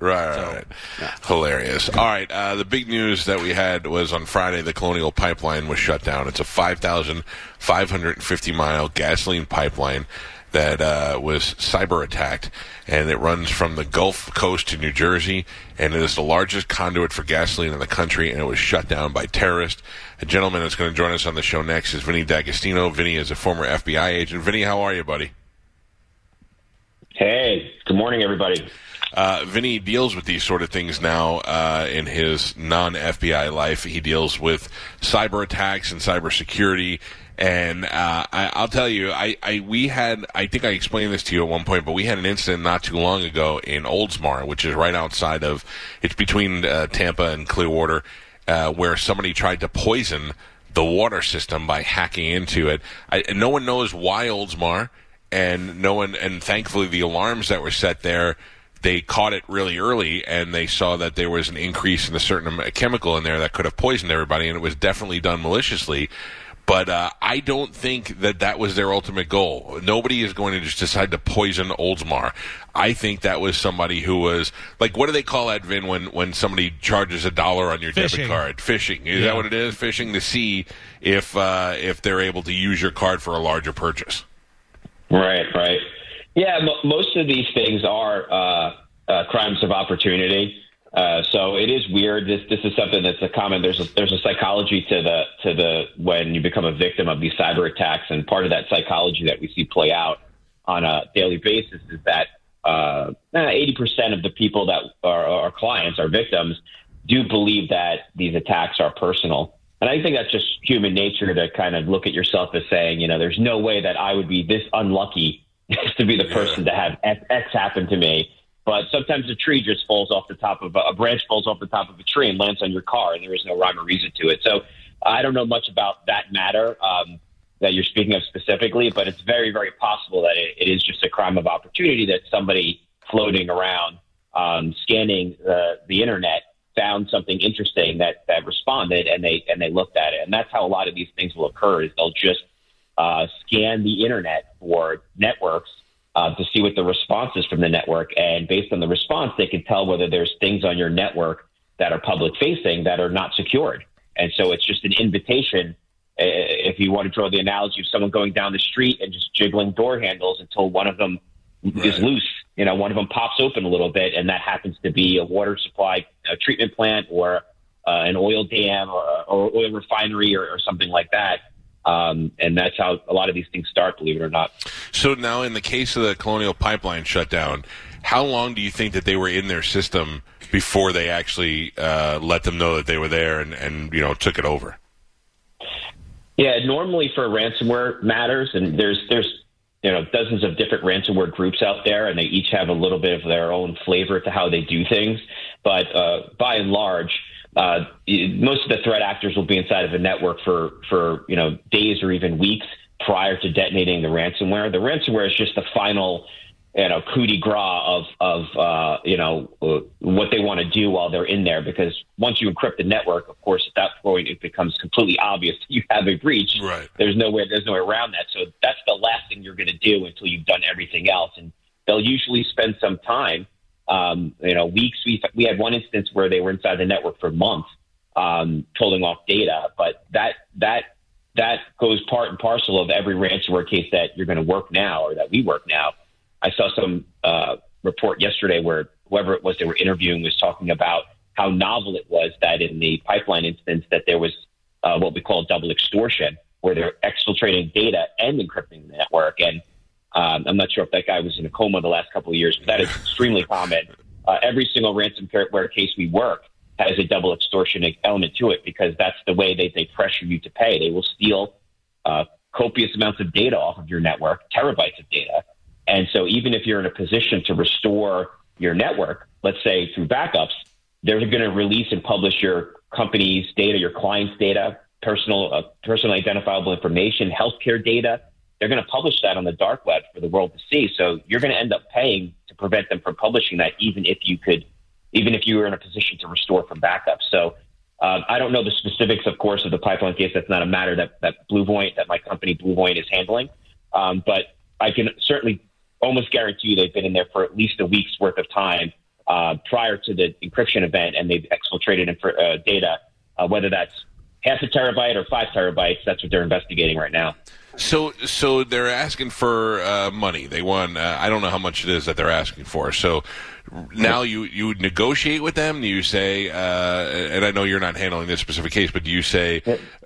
Right, right, so, right. Yeah. Hilarious. All right, uh, the big news that we had was on Friday the Colonial Pipeline was shut down. It's a 5,550 mile gasoline pipeline that uh, was cyber attacked, and it runs from the Gulf Coast to New Jersey, and it is the largest conduit for gasoline in the country, and it was shut down by terrorists. A gentleman that's going to join us on the show next is Vinny D'Agostino. Vinny is a former FBI agent. Vinny, how are you, buddy? Hey, good morning, everybody. Uh, Vinny deals with these sort of things now uh, in his non FBI life. He deals with cyber attacks and cybersecurity. And uh, I, will tell you, I, I we had I think I explained this to you at one point, but we had an incident not too long ago in Oldsmar, which is right outside of it's between uh, Tampa and Clearwater, uh, where somebody tried to poison the water system by hacking into it. I, no one knows why Oldsmar, and no one, and thankfully the alarms that were set there they caught it really early and they saw that there was an increase in a certain chemical in there that could have poisoned everybody, and it was definitely done maliciously. But uh, I don't think that that was their ultimate goal. Nobody is going to just decide to poison Oldsmar. I think that was somebody who was like, what do they call that, Vin, when, when somebody charges a dollar on your Phishing. debit card? Phishing. Is Yeah. that what it is? Phishing to see if uh, if they're able to use your card for a larger purchase. Right, right. Yeah, mo most of these things are uh, uh, crimes of opportunity. Uh, so it is weird. This this is something that's a common. There's a, there's a psychology to the to the when you become a victim of these cyber attacks, and part of that psychology that we see play out on a daily basis is that uh, eighty percent of the people that are our clients, our victims, do believe that these attacks are personal. And I think that's just human nature to kind of look at yourself as saying, you know, there's no way that I would be this unlucky to be the person to have X happen to me. But sometimes a tree just falls off the top of a, a branch falls off the top of a tree and lands on your car, and there is no rhyme or reason to it. So I don't know much about that matter um, that you're speaking of specifically, but it's very, very possible that it, it is just a crime of opportunity that somebody floating around um, scanning the, the internet found something interesting that that responded, and they and they looked at it, and that's how a lot of these things will occur. Is they'll just uh, scan the internet for networks uh, to see what the response is from the network. And based on the response, they can tell whether there's things on your network that are public facing that are not secured. And so it's just an invitation. uh, If you want to draw the analogy of someone going down the street and just jiggling door handles until one of them is loose, you know, one of them pops open a little bit, and that happens to be a water supply a treatment plant or uh, an oil dam or, or oil refinery or, or something like that. Um, and that's how a lot of these things start, believe it or not. So now, in the case of the Colonial Pipeline shutdown, how long do you think that they were in their system before they actually uh, let them know that they were there and, and you know took it over? Yeah, normally for ransomware matters, and there's there's you know dozens of different ransomware groups out there, and they each have a little bit of their own flavor to how they do things. But uh, by and large, uh, most of the threat actors will be inside of a network for for you know days or even weeks prior to detonating the ransomware. The ransomware is just the final you know coup de grace of of uh, you know uh, what they want to do while they're in there. Because once you encrypt the network, of course, at that point it becomes completely obvious that you have a breach. Right. There's no way there's no way around that. So that's the last thing you're going to do until you've done everything else. And they'll usually spend some time, um, you know, weeks. We we had one instance where they were inside the network for months, um, pulling off data. But that that that goes part and parcel of every ransomware case that you're going to work now or that we work now. I saw some uh, report yesterday where whoever it was they were interviewing was talking about how novel it was that in the pipeline instance that there was uh, what we call double extortion, where they're exfiltrating data and encrypting the network. And um, I'm not sure if that guy was in a coma the last couple of years, but that is extremely common. Uh, every single ransomware case we work has a double extortion element to it because that's the way they, they pressure you to pay. They will steal uh, copious amounts of data off of your network, terabytes of data. And so even if you're in a position to restore your network, let's say through backups, they're going to release and publish your company's data, your client's data, personal, uh, personally identifiable information, healthcare data. They're going to publish that on the dark web for the world to see. So you're going to end up paying to prevent them from publishing that, even if you could, even if you were in a position to restore from backups. So uh, I don't know the specifics, of course, of the pipeline case. That's not a matter that that that my company BlueVoyant is handling. Um, but I can certainly almost guarantee you they've been in there for at least a week's worth of time uh, prior to the encryption event, and they've exfiltrated uh, data, uh, whether that's half a terabyte or five terabytes. That's what they're investigating right now. So, so they're asking for uh, money. They want. Uh, I don't know how much it is that they're asking for. So now you you negotiate with them. Do you say, uh, and I know you're not handling this specific case, but do you say,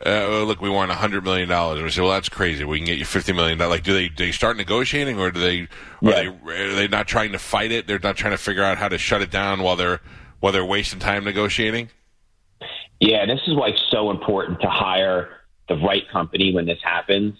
uh, look, we want a hundred million dollars, and we say, well, that's crazy. We can get you fifty million dollars. Like, do they do they start negotiating, or do they are Yeah. they are they not trying to fight it? They're not trying to figure out how to shut it down while they're while they're wasting time negotiating. Yeah, this is why it's so important to hire the right company when this happens.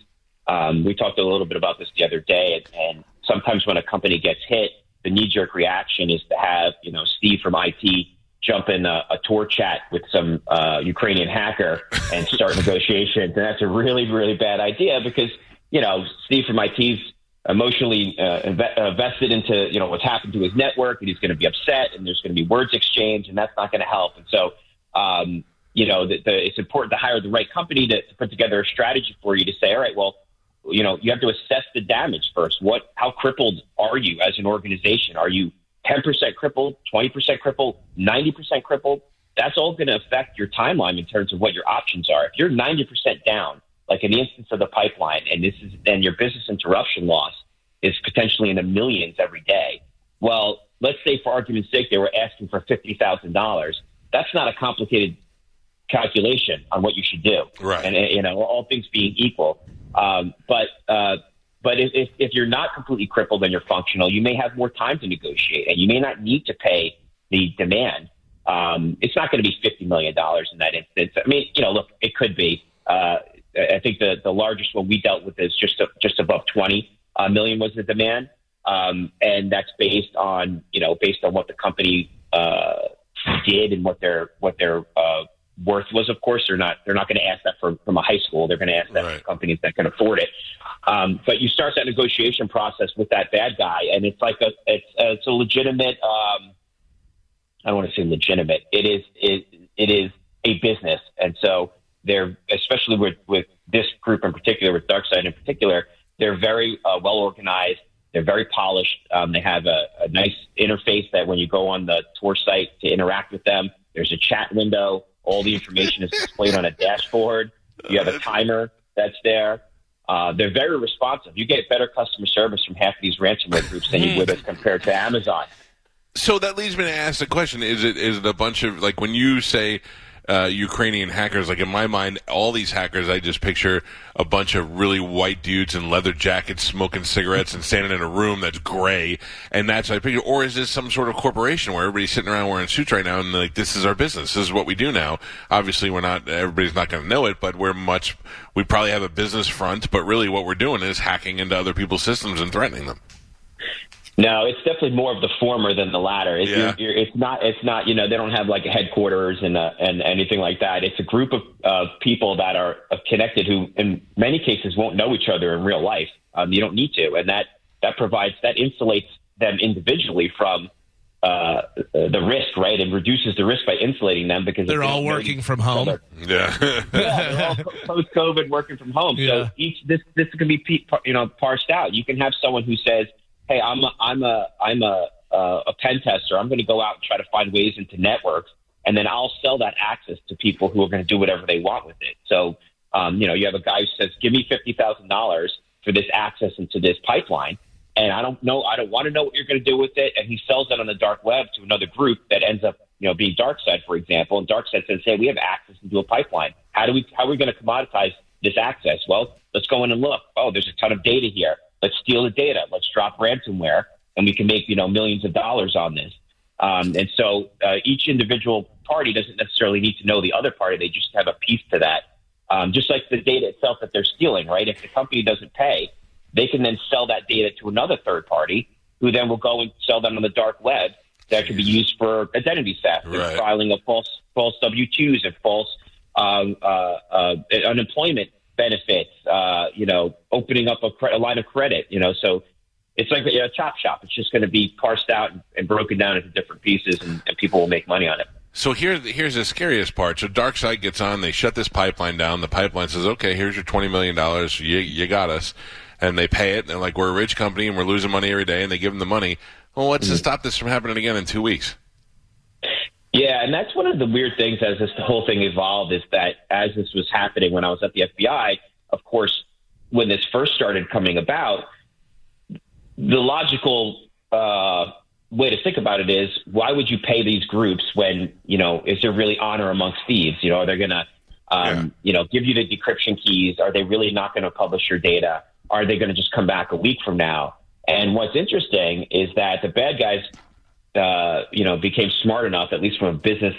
Um, we talked a little bit about this the other day, and, and sometimes when a company gets hit, the knee-jerk reaction is to have you know Steve from IT jump in a, a Tor chat with some uh, Ukrainian hacker and start negotiations, and that's a really really bad idea because you know Steve from IT's emotionally uh, uh, into you know what's happened to his network, and he's going to be upset, and there's going to be words exchange, and that's not going to help, and so um, you know, the, the, it's important to hire the right company to, to put together a strategy for you to say, all right, well, you know, you have to assess the damage first. What, how crippled are you as an organization? Are you 10% crippled, 20% crippled, 90% crippled? That's all going to affect your timeline in terms of what your options are. If you're 90% down, like in the instance of the pipeline, and this is then your business interruption loss is potentially in the millions every day. Well, let's say for argument's sake, they were asking for $50,000. That's not a complicated calculation on what you should do. Right. And, you know, all things being equal. Um, but, uh, but if, if, if you're not completely crippled and you're functional, you may have more time to negotiate and you may not need to pay the demand. Um, it's not going to be $50 million in that instance. I mean, you know, look, it could be. Uh, I think the, the largest one we dealt with is just, just above 20 uh, million was the demand. Um, and that's based on, you know, based on what the company, uh, did and what their, what their, uh, worth was. Of course, they're not, they're not going to ask that from, from a high school. They're going to ask that Right. from companies that can afford it. Um, but you start that negotiation process with that bad guy and it's like a, it's, uh, it's a legitimate, um, I don't want to say legitimate. It is it, it is a business, and so they're especially with with this group in particular, with DarkSide in particular, they're very uh, well organized. They're very polished. Um, they have a, a nice interface that when you go on the Tor site to interact with them, there's a chat window. All the information is displayed on a dashboard. You have a timer that's there. Uh, they're very responsive. You get better customer service from half of these ransomware groups than you would as compared to Amazon. So that leads me to ask the question: Is it is it a bunch of like when you say uh, Ukrainian hackers? Like in my mind, all these hackers, I just picture a bunch of really white dudes in leather jackets, smoking cigarettes, and standing in a room that's gray, and that's I picture. Or is this some sort of corporation where everybody's sitting around wearing suits right now and like this is our business, this is what we do now? Obviously, we're not everybody's not going to know it, but we're much. We probably have a business front, but really what we're doing is hacking into other people's systems and threatening them. No, it's definitely more of the former than the latter. It's, Yeah. you're, you're, it's not. It's not. You know, they don't have like a headquarters and uh, and anything like that. It's a group of uh, people that are uh, connected who, in many cases, won't know each other in real life. Um, you don't need to, and that that provides that insulates them individually from uh, the risk, right? It reduces the risk by insulating them because They're they all working from home. Yeah. yeah, they're all post COVID working from home. Yeah. So each this this can be you know parsed out. You can have someone who says, "Hey, I'm a I'm a I'm a uh, a pen tester. I'm going to go out and try to find ways into networks, and then I'll sell that access to people who are going to do whatever they want with it." So um, you know, you have a guy who says, "Give me fifty thousand dollars for this access into this pipeline." And I don't know, I don't want to know what you're going to do with it. And he sells that on the dark web to another group that ends up, you know, being DarkSide, for example. And DarkSide says, "Hey, we have access into a pipeline. How do we? How are we going to commoditize this access? Well, let's go in and look. Oh, there's a ton of data here. Let's steal the data. Let's drop ransomware, and we can make you know millions of dollars on this. Um, and so uh, each individual party doesn't necessarily need to know the other party. They just have a piece to that. Um, just like the data itself that they're stealing, right? If the company doesn't pay, they can then sell that data to another third party who then will go and sell them on the dark web that could be used for identity theft and Right. filing of false false W twos and false um, uh, uh, unemployment benefits. Uh, you know, opening up a, cre- a line of credit. You know, so it's like a, a chop shop. It's just going to be parsed out and, and broken down into different pieces, and, and people will make money on it. So here, here's the scariest part. So DarkSide gets on. They shut this pipeline down. The pipeline says, "Okay, here's your twenty million dollars. You, you got us." And they pay it. And they're like, "We're a rich company and we're losing money every day." And they give them the money. Well, what's to stop this from happening again in two weeks? Yeah, and that's one of the weird things as this whole thing evolved is that as this was happening when I was at the FBI, of course, when this first started coming about, the logical uh, way to think about it is why would you pay these groups when you know is there really honor amongst thieves? You know, are they going to um, yeah. you know give you the decryption keys? Are they really not going to publish your data? Are they going to just come back a week from now? And what's interesting is that the bad guys uh, you know, became smart enough, at least from a business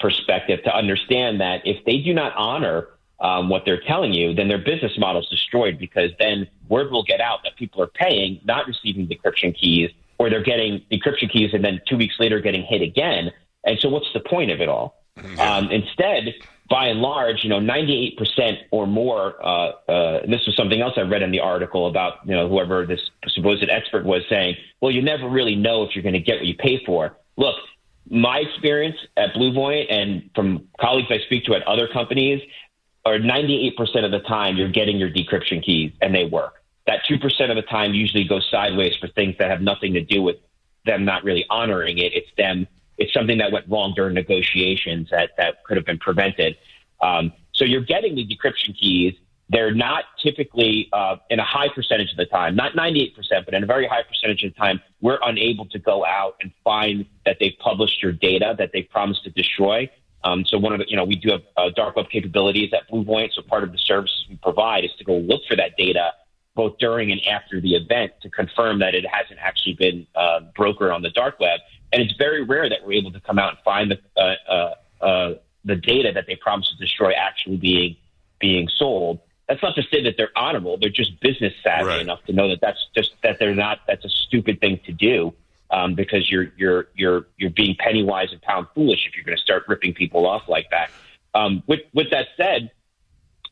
perspective, to understand that if they do not honor um, what they're telling you, then their business model is destroyed because then word will get out that people are paying, not receiving decryption keys, or they're getting decryption keys and then two weeks later getting hit again. And so, what's the point of it all? Um, instead, by and large, you know, 98% or more, uh, uh, this was something else I read in the article about, you know, whoever this supposed expert was saying, well, you never really know if you're going to get what you pay for. Look, my experience at BlueVoyant and from colleagues I speak to at other companies are 98% of the time you're getting your decryption keys and they work. That 2% of the time usually goes sideways for things that have nothing to do with them not really honoring it. It's them it's something that went wrong during negotiations that, that could have been prevented. Um, so you're getting the decryption keys. They're not typically uh, in a high percentage of the time, not 98%, but in a very high percentage of the time, we're unable to go out and find that they've published your data that they promised to destroy. Um, so one of the, you know, we do have uh, dark web capabilities at Blue BlueVoyant. So part of the services we provide is to go look for that data both during and after the event to confirm that it hasn't actually been uh, brokered on the dark web. And it's very rare that we're able to come out and find the uh, uh, uh, the data that they promised to destroy actually being being sold. That's not to say that they're honorable; they're just business savvy right. enough to know that that's just that they're not. That's a stupid thing to do um, because you're you're you're you're being penny wise and pound foolish if you're going to start ripping people off like that. Um, with with that said,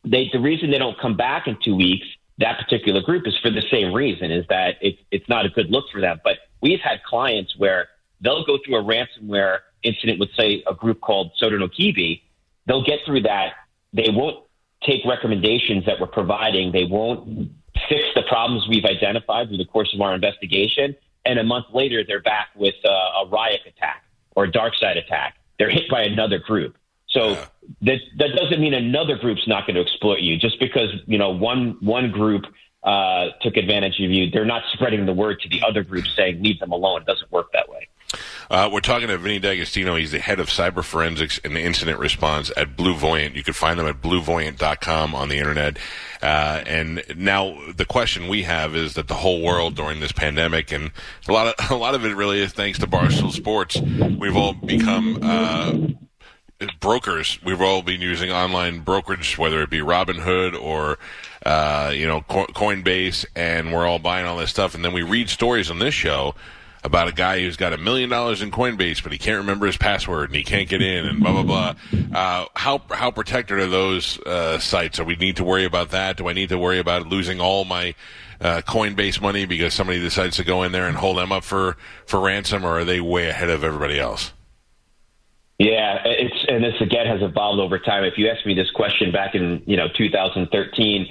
they the reason they don't come back in two weeks that particular group is for the same reason is that it's it's not a good look for them. But we've had clients where they'll go through a ransomware incident with, say, a group called Sodinokibi. They'll get through that. They won't take recommendations that we're providing. They won't fix the problems we've identified through the course of our investigation. And a month later, they're back with uh, a Ryuk attack or a dark side attack. They're hit by another group. So yeah. that that doesn't mean another group's not going to exploit you. Just because you know one one group uh, took advantage of you, they're not spreading the word to the other group saying leave them alone. It doesn't work that way. Uh, we're talking to Vinny D'Agostino. He's the head of cyber forensics and incident response at BlueVoyant. You can find them at bluevoyant.com on the internet. Uh, and now the question we have is that the whole world during this pandemic, and a lot of a lot of it really is thanks to Barstool Sports, we've all become. Uh, brokers. We've all been using online brokerage, whether it be Robinhood or uh, you know Coinbase, and we're all buying all this stuff. And then we read stories on this show about a guy who's got a million dollars in Coinbase, but he can't remember his password and he can't get in, and blah blah blah. Uh, how how protected are those uh, sites? Do we need to worry about that? Do I need to worry about losing all my uh, Coinbase money because somebody decides to go in there and hold them up for for ransom, or are they way ahead of everybody else? Yeah, it's and this again has evolved over time. If you asked me this question back in you know 2013,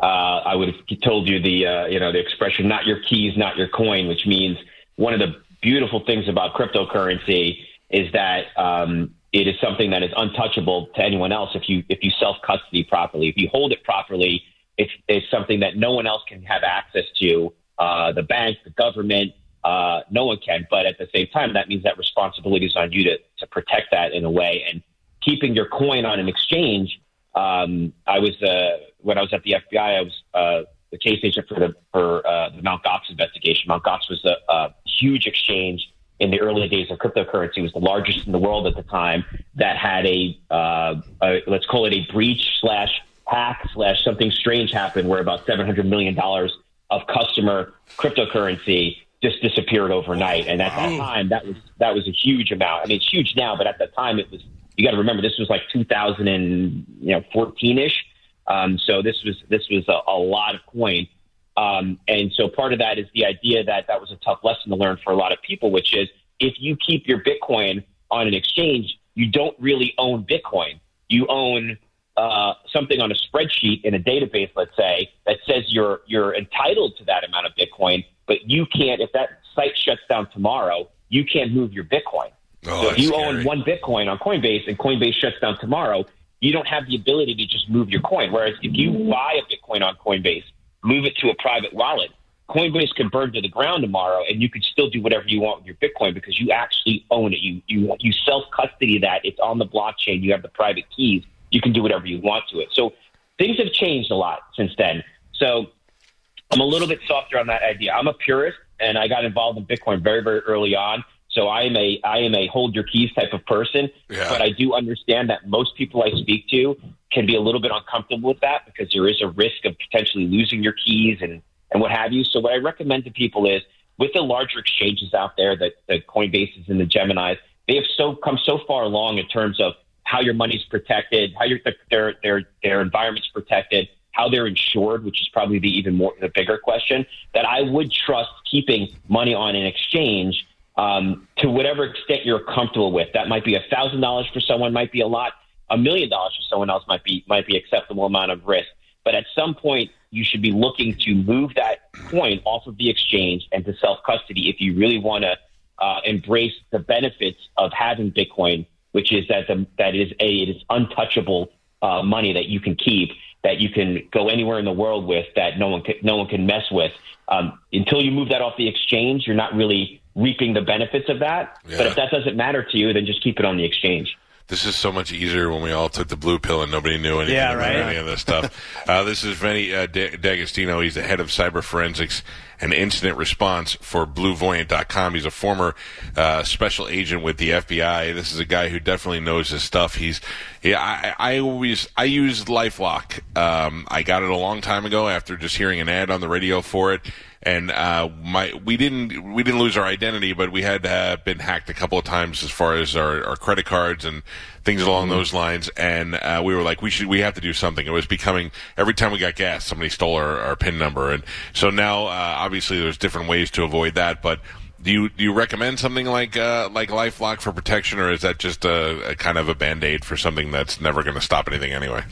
uh, I would have told you the uh, you know the expression "not your keys, not your coin," which means one of the beautiful things about cryptocurrency is that um, it is something that is untouchable to anyone else if you if you self custody properly. If you hold it properly, it's, it's something that no one else can have access to. Uh, the bank, the government, uh, no one can. But at the same time, that means that responsibility is on you to to protect that in a way. And keeping your coin on an exchange. Um, I was uh, when I was at the FBI, I was uh, the case agent for the for uh, the Mt. Gox investigation. Mt. Gox was a, a huge exchange in the early days of cryptocurrency. It was the largest in the world at the time that had a, uh, a let's call it a breach slash hack slash something strange happened where about seven hundred million dollars of customer cryptocurrency just disappeared overnight. And at that time, that was that was a huge amount. I mean, it's huge now, but at the time, it was. You got to remember, this was like 2014 ish. Um, so this was this was a, a lot of coin. Um, and so part of that is the idea that that was a tough lesson to learn for a lot of people, which is if you keep your Bitcoin on an exchange, you don't really own Bitcoin. You own uh, something on a spreadsheet in a database, let's say, that says you're you're entitled to that amount of Bitcoin, but you can't. If that site shuts down tomorrow, you can't move your Bitcoin. Oh, so if you scary. own one Bitcoin on Coinbase and Coinbase shuts down tomorrow, you don't have the ability to just move your coin. Whereas if you buy a Bitcoin on Coinbase, move it to a private wallet, Coinbase could burn to the ground tomorrow, and you could still do whatever you want with your Bitcoin because you actually own it. You you you self custody that. It's on the blockchain. You have the private keys. You can do whatever you want to it. So things have changed a lot since then. So I'm a little bit softer on that idea. I'm a purist, and I got involved in Bitcoin very very early on. So I am a I am a hold your keys type of person, Yeah. but I do understand that most people I speak to can be a little bit uncomfortable with that because there is a risk of potentially losing your keys and and what have you. So what I recommend to people is with the larger exchanges out there, the, the Coinbases and the Geminis, they have so come so far along in terms of how your money's protected, how your their their their environment's protected, how they're insured, which is probably the even more the bigger question. That I would trust keeping money on an exchange um, to whatever extent you're comfortable with. That might be a thousand dollars for someone, might be a lot. A million dollars for someone else might be might be acceptable amount of risk. But at some point, you should be looking to move that coin off of the exchange and to self custody if you really want to uh, embrace the benefits of having Bitcoin, which is that the, that is a it is untouchable uh, money that you can keep, that you can go anywhere in the world with, that no one can, no one can mess with. Um, until you move that off the exchange, you're not really reaping the benefits of that. But if that doesn't matter to you, then just keep it on the exchange. This is so much easier when we all took the blue pill and nobody knew anything Yeah, about any of this stuff. uh, this is Vinny uh, De- D'Agostino. He's the head of cyber forensics and incident response for BlueVoyant.com. He's a former uh, special agent with the FBI. This is a guy who definitely knows his stuff. He's yeah. I, I always I use LifeLock. Um, I got it a long time ago after just hearing an ad on the radio for it and uh, my we didn't we didn't lose our identity, but we had uh, been hacked a couple of times as far as our, our credit cards and things along those lines. And uh, we were like, we should we have to do something. It was becoming every time we got gas, somebody stole our, our pin number, and so now uh, obviously there's different ways to avoid that, but. Do you do you recommend something like uh, like LifeLock for protection, or is that just a, a kind of a band aid for something that's never going to stop anything anyway?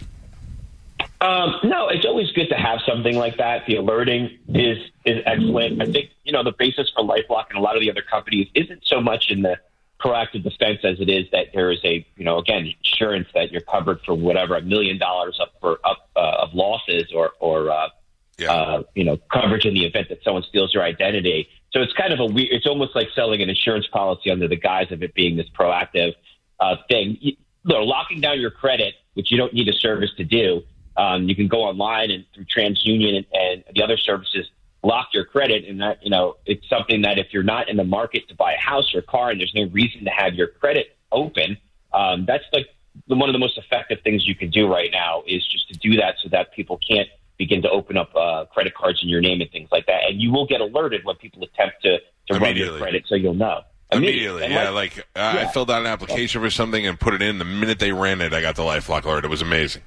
Um, no, it's always good to have something like that. The alerting is is excellent. I think you know the basis for LifeLock and a lot of the other companies isn't so much in the proactive defense as it is that there is a you know again insurance that you're covered for whatever a million dollars up for up uh, of losses or or uh, Yeah. uh, you know coverage in the event that someone steals your identity. So it's kind of a weird. It's almost like selling an insurance policy under the guise of it being this proactive uh, thing. You, no, locking down your credit, which you don't need a service to do. Um, you can go online and through TransUnion and, and the other services lock your credit, and that you know it's something that if you're not in the market to buy a house or a car, and there's no reason to have your credit open, um, that's like the, one of the most effective things you can do right now is just to do that so that people can't begin to open up uh, credit cards in your name and things like that, and you will get alerted when people attempt to to run your credit, so you'll know Immediately, yeah. Like, uh, I filled out an application for something and put it in. The minute they ran it, I got the LifeLock alert. It was amazing.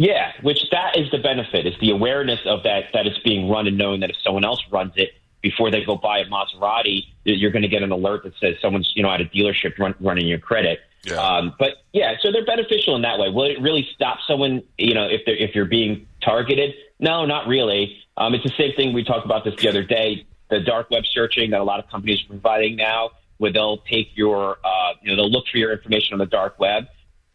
Yeah, which that is the benefit is the awareness of that that it's being run and knowing that if someone else runs it before they go buy a Maserati, you're going to get an alert that says someone's you know at a dealership run, running your credit. Yeah. Um, but yeah, so they're beneficial in that way. Will it really stop someone? You know, if they're if you're being targeted? No, not really. Um, it's the same thing we talked about this the other day. The dark web searching that a lot of companies are providing now, where they'll take your, uh, you know, they'll look for your information on the dark web.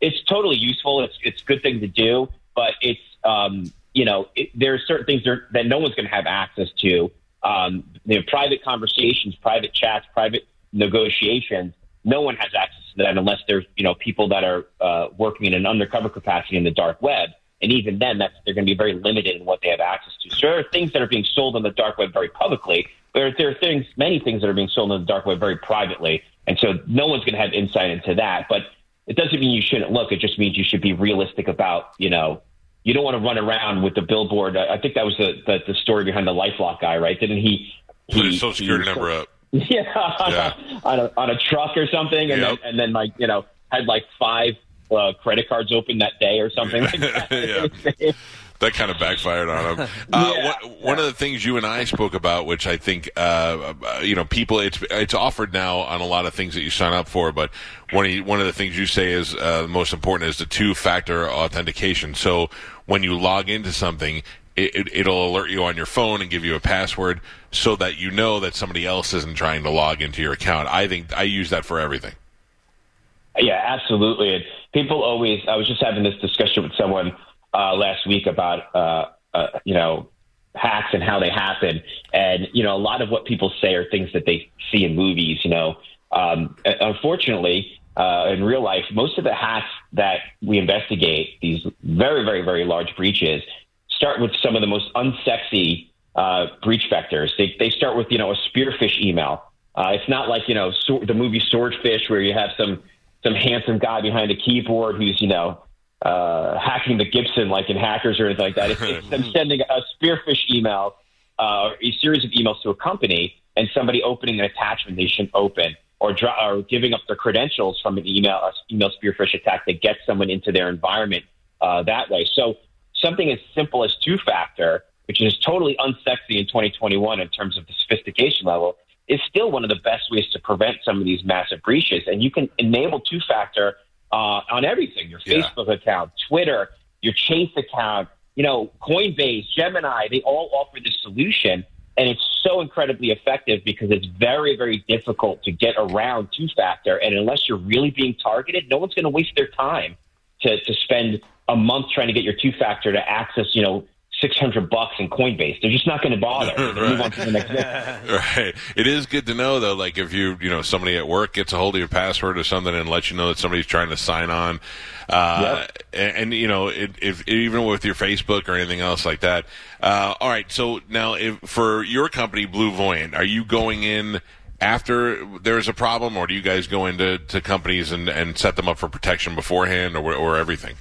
It's totally useful. It's it's a good thing to do, but it's um, you know, it, there are certain things that, that no one's going to have access to. Um, you know, private conversations, private chats, private negotiations. No one has access to that unless there's you know people that are uh, working in an undercover capacity in the dark web. And even then, that's they're going to be very limited in what they have access to. So there are things that are being sold on the dark web very publicly. There, there are things, many things that are being sold on the dark web very privately, and so no one's going to have insight into that. But it doesn't mean you shouldn't look. It just means you should be realistic about, you know, you don't want to run around with the billboard. I think that was the, the, the story behind the LifeLock guy, right? Didn't he? Put his social security he- number up. Yeah, on, Yeah. A, on, a, on a truck or something, and Yep. then and then like you know had like five uh, credit cards open that day or something like that. That kind of backfired on him. Uh, Yeah, one, one of the things you and I spoke about, which I think, uh, uh, you know, people, it's it's offered now on a lot of things that you sign up for, but one of, you- one of the things you say is uh, most important is the two-factor authentication. So when you log into something, it, it, will alert you on your phone and give you a password so that you know that somebody else isn't trying to log into your account. I think I use that for everything. Yeah, absolutely. And people always. I was just having this discussion with someone uh, last week about uh, uh, you know hacks and how they happen, and you know a lot of what people say are things that they see in movies. You know, um, unfortunately, uh, in real life, most of the hacks that we investigate, these very, very, very large breaches, start with some of the most unsexy uh, breach vectors. They, they start with, you know, a spear-phish email. Uh, it's not like, you know, the movie Swordfish where you have some, some handsome guy behind a keyboard who's, you know, uh, hacking the Gibson like in hackers or anything like that. It's, it's them sending a spear-phish email, uh, a series of emails to a company and somebody opening an attachment they shouldn't open or, dro- or giving up their credentials from an email, a email spear-phish attack that gets someone into their environment uh, that way. So something as simple as two factor, which is totally unsexy in 2021 in terms of the sophistication level, is still one of the best ways to prevent some of these massive breaches. And you can enable two factor uh, on everything your yeah. Facebook account, Twitter, your Chase account, you know, Coinbase, Gemini, they all offer this solution. And it's so incredibly effective because it's very, very difficult to get around two factor. And unless you're really being targeted, no one's going to waste their time to, to spend a month trying to get your two factor to access, you know, 600 bucks in Coinbase. They're just not going to bother. right. Move on to the next right. It is good to know though, like if you, you know, somebody at work gets a hold of your password or something and lets you know that somebody's trying to sign on. Uh, yep. and, and, you know, it, if, even with your Facebook or anything else like that. Uh, all right. So now if, for your company, Blue Voyant, are you going in after there's a problem or do you guys go into to companies and, and set them up for protection beforehand or, or everything?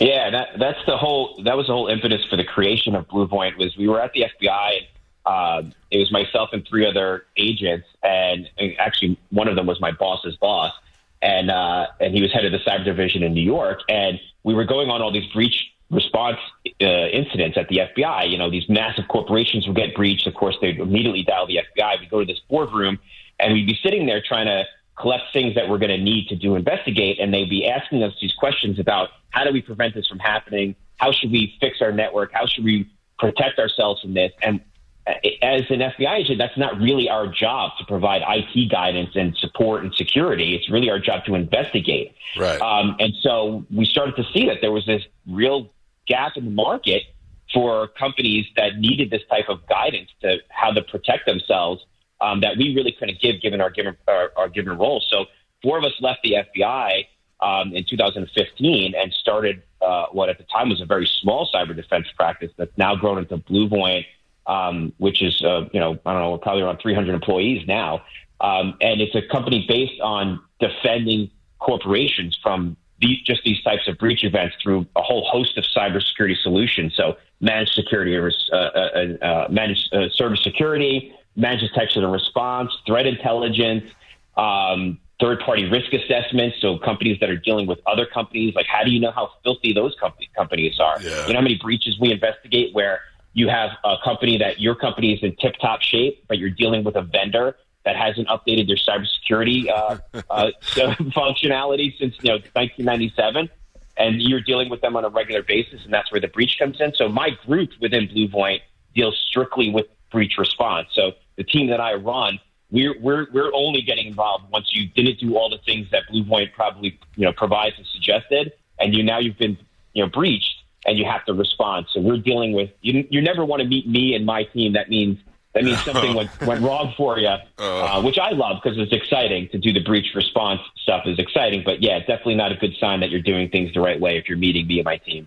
Yeah, that that's the whole. That was the whole impetus for the creation of Blue Voyant. Was we were at the FBI. And uh, it was myself and three other agents, and, and actually one of them was my boss's boss, and uh, and he was head of the cyber division in New York. And we were going on all these breach response uh, incidents at the FBI. You know, these massive corporations would get breached. Of course, they'd immediately dial the FBI. We'd go to this boardroom, and we'd be sitting there trying to collect things that we're going to need to do investigate, and they'd be asking us these questions about how do we prevent this from happening? How should we fix our network? How should we protect ourselves from this? And uh, as an FBI agent, that's not really our job to provide IT guidance and support and security. It's really our job to investigate. Right. Um, and so we started to see that there was this real gap in the market for companies that needed this type of guidance to how to protect themselves um, that we really couldn't give given our given our, our given role. So four of us left the FBI um, in 2015 and started uh, what at the time was a very small cyber defense practice that's now grown into Blue um, which is uh, you know I don't know probably around 300 employees now, um, and it's a company based on defending corporations from these, just these types of breach events through a whole host of cybersecurity solutions. So managed security, uh, uh, uh, managed uh, service security, managed detection and response, threat intelligence. Um, third party risk assessments. So companies that are dealing with other companies, like how do you know how filthy those company, companies are? Yeah. You know how many breaches we investigate where you have a company that your company is in tip top shape, but you're dealing with a vendor that hasn't updated their cybersecurity uh, uh, functionality since you know 1997, and you're dealing with them on a regular basis, and that's where the breach comes in. So my group within Blue Voyant deals strictly with breach response. So the team that I run we're we're we're only getting involved once you didn't do all the things that Blue Voyant probably you know provides and suggested, and you now you've been you know breached and you have to respond. So we're dealing with you. You never want to meet me and my team. That means that means something went, went wrong for you, uh, which I love because it's exciting to do the breach response stuff is exciting. But yeah, definitely not a good sign that you're doing things the right way if you're meeting me and my team.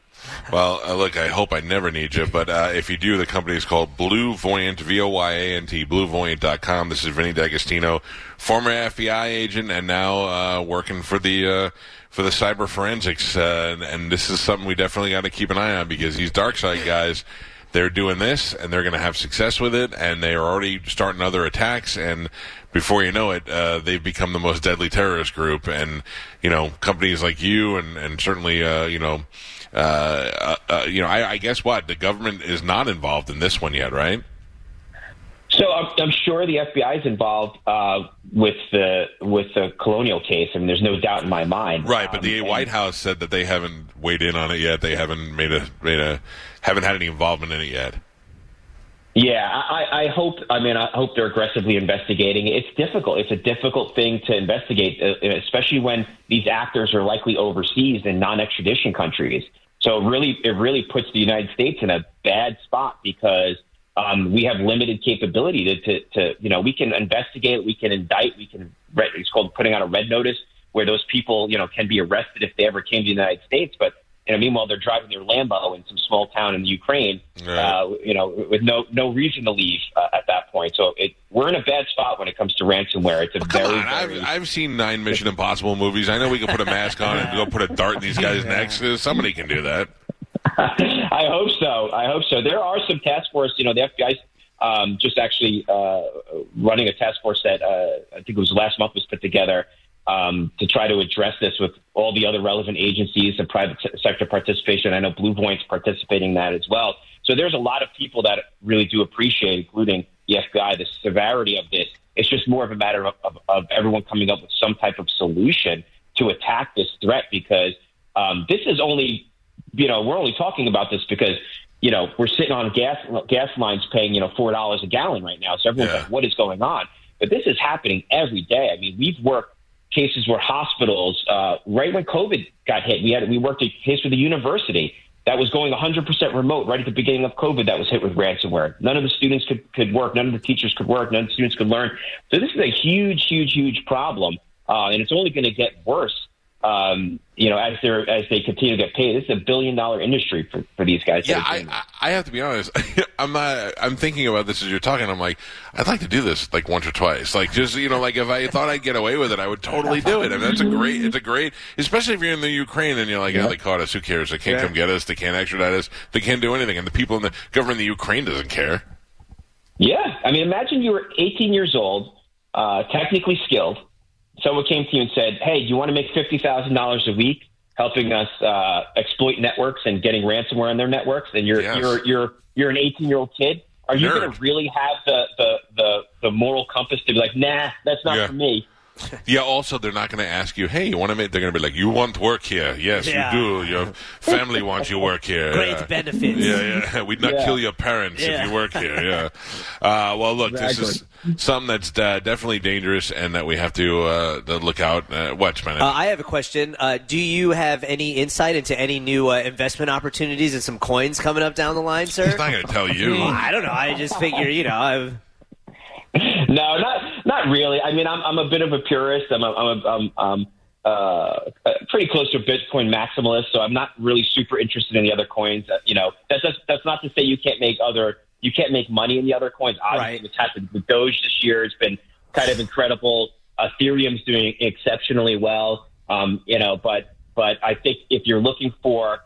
Well, uh, look, I hope I never need you, but uh, if you do, the company is called Blue Voyant, V O Y A N T, BlueVoyant.com. This is Vinny D'Agostino, former FBI agent and now uh, working for the uh, for the cyber forensics, uh, and, and this is something we definitely got to keep an eye on because these dark side guys they're doing this and they're going to have success with it and they are already starting other attacks and before you know it uh, they've become the most deadly terrorist group and you know companies like you and and certainly uh, you know uh, uh, uh you know I, I, guess what the government is not involved in this one yet right So I'm, I'm sure the FBI is involved uh, with the with the colonial case. I mean, there's no doubt in my mind. Right, but the Um, White House said that they haven't weighed in on it yet. They haven't made a made a haven't had any involvement in it yet. Yeah, I, I hope. I mean, I hope they're aggressively investigating. It's difficult. It's a difficult thing to investigate, uh, especially when these actors are likely overseas in non-extradition countries. So it really, it really puts the United States in a bad spot because um, we have limited capability to, to, to, you know, we can investigate, we can indict, we can. It's called putting out a red notice where those people, you know, can be arrested if they ever came to the United States, but you know, meanwhile, they're driving their Lambo in some small town in the Ukraine, Right. uh, you know, with no no reason to leave uh, at that point. So it, we're in a bad spot when it comes to ransomware. It's a Come very, on, very I've I've seen nine Mission Impossible movies. I know we can put a mask on and go put a dart in these guys' necks. Somebody can do that. I hope so. I hope so. There are some task force. You know, the FBI's um, just actually uh, running a task force that uh, I think it was last month was put together um, to try to address this with all the other relevant agencies and private sector participation. I know BlueVoyant's participating in that as well. So there's a lot of people that really do appreciate, including the FBI, the severity of this. It's just more of a matter of, of, of everyone coming up with some type of solution to attack this threat because um, this is only you know, we're only talking about this because, you know, we're sitting on gas gas lines paying, you know, four dollars a gallon right now. So everyone's Yeah. like, what is going on? But this is happening every day. I mean, we've worked cases where hospitals, uh, right when COVID got hit, we had we worked a case with a university that was going 100% remote right at the beginning of COVID that was hit with ransomware. None of the students could, could work. None of the teachers could work. None of the students could learn. So this is a huge, huge, huge problem. Uh, and it's only going to get worse um, you know, as they are as they continue to get paid. This is a billion dollar industry for, for these guys. Yeah, I. I have to be honest. I'm not. I'm thinking about this as you're talking. I'm like, I'd like to do this like once or twice. Like just you know, like if I thought I'd get away with it, I would totally do it. I mean, that's a great. It's a great, especially if you're in the Ukraine and you're like, oh, they caught us. Who cares? They can't Yeah. come get us. They can't extradite us. They can't do anything. And the people in the government of the Ukraine doesn't care. Yeah, I mean, imagine you were 18 years old, uh, technically skilled. Someone came to you and said, "Hey, do you want to make fifty thousand dollars a week helping us uh, exploit networks and getting ransomware on their networks?" And you're Yes. you're you're you're an 18 year old kid. Are you going to really have the, the the the moral compass to be like, "Nah, that's not Yeah. for me"? Yeah. Also, they're not going to ask you, "Hey, you want to make?" They're going to be like, "You want work here? Yes, Yeah. you do. Your family wants you work here. Great Yeah. benefits. Yeah, yeah. We'd not Yeah. kill your parents Yeah. if you work here. Yeah. Uh, well, look, this is something that's uh, definitely dangerous, and that we have to, uh, to look out. Uh, what, man? Uh, I have a question. Uh, do you have any insight into any new uh, investment opportunities and some coins coming up down the line, sir? He's not going to tell you. Well, I don't know. I just figure, you know, I've, No, not not really. I mean, I'm I'm a bit of a purist. I'm a, I'm a, I'm, um uh, pretty close to a Bitcoin maximalist, so I'm not really super interested in the other coins. Uh, you know, that's that's, that's not to say you can't make other you can't make money in the other coins. Obviously, Right. what's happened with Doge this year has been kind of incredible. Ethereum's doing exceptionally well. Um, you know, but but I think if you're looking for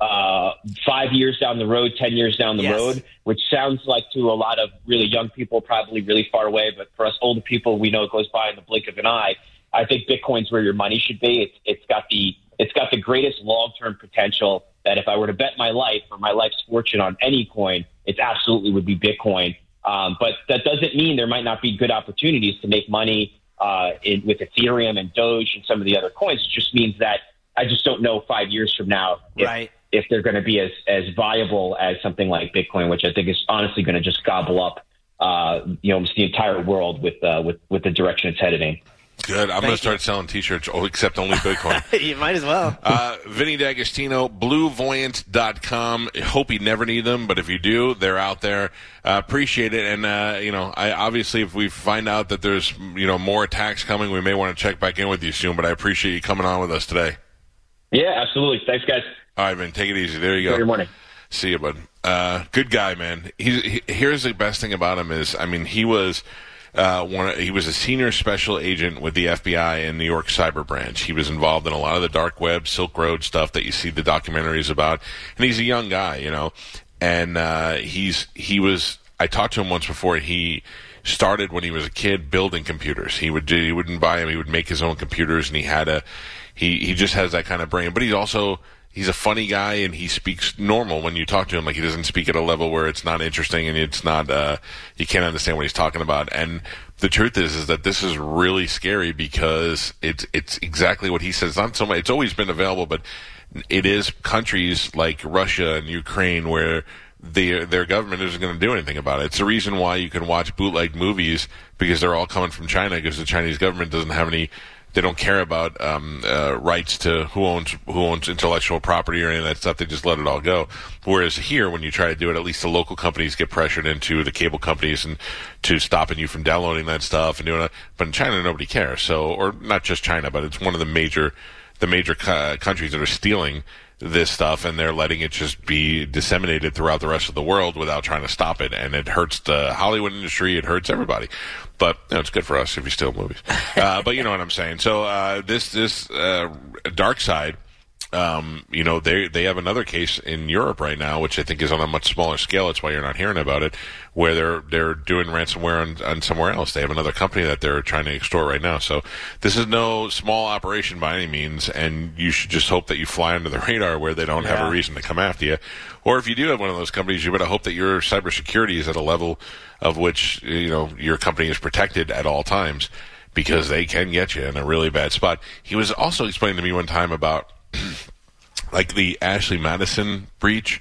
uh, five years down the road, ten years down the Yes. road, which sounds like to a lot of really young people probably really far away, but for us older people, we know it goes by in the blink of an eye. I think Bitcoin's where your money should be. It's it's got the it's got the greatest long term potential. That if I were to bet my life or my life's fortune on any coin, it absolutely would be Bitcoin. Um, but that doesn't mean there might not be good opportunities to make money uh, in, with Ethereum and Doge and some of the other coins. It just means that I just don't know five years from now if, Right. If they're going to be as, as viable as something like Bitcoin, which I think is honestly going to just gobble up, uh, you know, almost the entire world with, uh, with, with the direction it's headed in. Good. I'm going to start selling T-shirts, oh, except only Bitcoin. you might as well. Uh, Vinny D'Agostino, bluevoyant.com. Hope you never need them, but if you do, they're out there. Uh, appreciate it. And, uh, you know, I obviously, if we find out that there's, you know, more attacks coming, we may want to check back in with you soon, but I appreciate you coming on with us today. Yeah, absolutely. Thanks, guys. All right, man. Take it easy. There you go. Good morning. See you, bud. Uh, good guy, man. He's, he, here's the best thing about him is, I mean, he was uh, one. He was a senior special agent with the FBI in New York Cyber Branch. He was involved in a lot of the dark web, Silk Road stuff that you see the documentaries about. And he's a young guy, you know. And uh, he's he was. I talked to him once before. He started when he was a kid building computers. He would do, he wouldn't buy them. He would make his own computers, and he had a he he just has that kind of brain. But he's also he's a funny guy and he speaks normal when you talk to him. Like he doesn't speak at a level where it's not interesting and it's not uh, you can't understand what he's talking about. And the truth is, is that this is really scary because it's it's exactly what he says. It's not so much. It's always been available, but it is countries like Russia and Ukraine where the, their government isn't going to do anything about it. It's the reason why you can watch bootleg movies because they're all coming from China because the Chinese government doesn't have any they don't care about um, uh, rights to who owns who owns intellectual property or any of that stuff. They just let it all go. Whereas here, when you try to do it, at least the local companies get pressured into the cable companies and to stopping you from downloading that stuff and doing it. But in China, nobody cares. So, or not just China, but it's one of the major the major co- countries that are stealing this stuff and they're letting it just be disseminated throughout the rest of the world without trying to stop it. And it hurts the Hollywood industry. It hurts everybody. But you know, it's good for us if you steal movies. Uh, but you know what I'm saying. So uh, this this uh, dark side um, you know, they they have another case in Europe right now, which I think is on a much smaller scale. That's why you're not hearing about it, where they're they're doing ransomware on, on somewhere else. They have another company that they're trying to extort right now. So this is no small operation by any means, and you should just hope that you fly under the radar where they don't yeah. have a reason to come after you. Or if you do have one of those companies, you better hope that your cybersecurity is at a level of which you know your company is protected at all times because they can get you in a really bad spot. He was also explaining to me one time about like the Ashley Madison breach.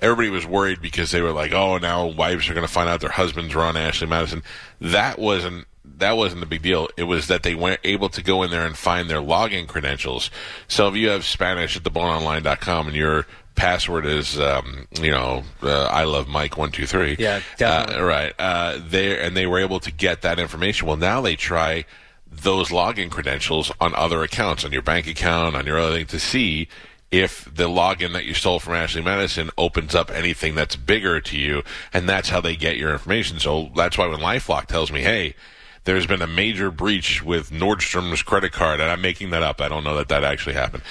Everybody was worried because they were like, "Oh, now wives are going to find out their husbands were on Ashley Madison." That wasn't that wasn't the big deal. It was that they weren't able to go in there and find their login credentials. So if you have Spanish at theboneonline.com and your password is um, you know uh, I love Mike one two three. Yeah, definitely. Uh, right. Uh, there and they were able to get that information. Well, now they try those login credentials on other accounts, on your bank account, on your other thing, to see if the login that you stole from Ashley Madison opens up anything that's bigger to you, and that's how they get your information. So that's why when LifeLock tells me, hey, there's been a major breach with Nordstrom's credit card, and I'm making that up. I don't know that that actually happened.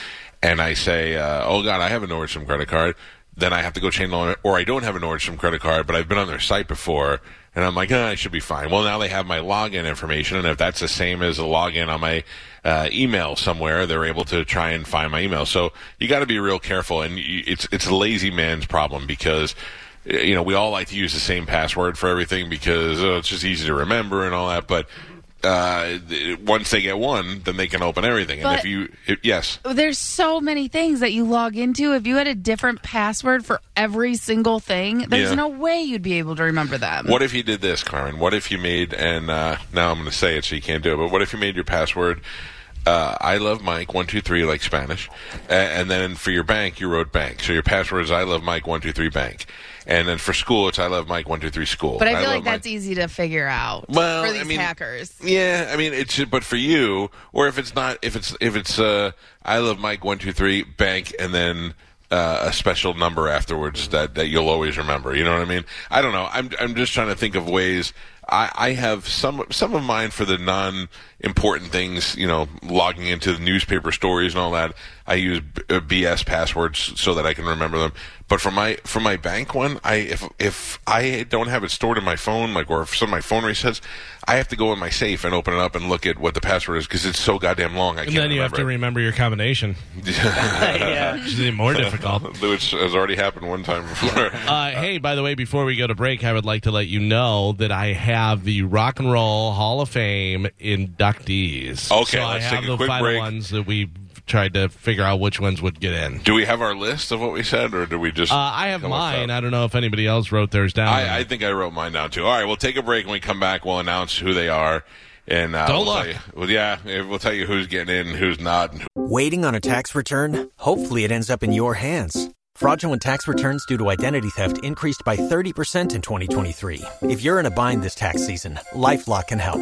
And I say, uh, oh God, I have a Nordstrom credit card. Then I have to go change, or I don't have a Nordstrom credit card, but I've been on their site before and I'm like, oh, I should be fine. Well, now they have my login information, and if that's the same as a login on my uh, email somewhere, they're able to try and find my email. So you got to be real careful, and it's it's a lazy man's problem because you know we all like to use the same password for everything because oh, it's just easy to remember and all that, but uh, once they get one, then they can open everything. And if you, if, yes, there's so many things that you log into. If you had a different password for every single thing, there's yeah. no way you'd be able to remember them. What if you did this, Carmen? What if you made, and uh, now I'm going to say it so you can't do it, but what if you made your password? Uh, I love Mike one two three like Spanish, and then for your bank you wrote bank. So your password is I love Mike one two three bank and then for school, it's I love Mike one two three school. But I feel I like that's Mike. easy to figure out. Well, for these I mean, hackers. Yeah, I mean it's but for you, or if it's not, if it's if it's uh, I love Mike one two three bank, and then. Uh, a special number afterwards that, that you'll always remember. You know what I mean? I don't know. I'm I'm just trying to think of ways. I, I have some some of mine for the non important things. You know, logging into the newspaper stories and all that. I use BS uh, passwords so that I can remember them. But for my for my bank one, I if if I don't have it stored in my phone, like or if some of my phone resets, I have to go in my safe and open it up and look at what the password is because it's so goddamn long. I and can't. then you have to it. remember your combination. yeah, which is even more difficult. Which has already happened one time before. Uh, hey, by the way, before we go to break, I would like to let you know that I have the Rock and Roll Hall of Fame inductees. Okay, so I have the final break. ones that we tried to figure out which ones would get in. Do we have our list of what we said, or do we just? Uh, I have mine. I don't know if anybody else wrote theirs down. I, I, think I wrote mine down too. All right, we'll take a break. When we come back, we'll announce who they are. And uh, don't we'll look. You, well, yeah, we'll tell you who's getting in, who's not. Who- Waiting on a tax return? Hopefully, it ends up in your hands. Fraudulent tax returns due to identity theft increased by 30% in 2023. If you're in a bind this tax season, LifeLock can help.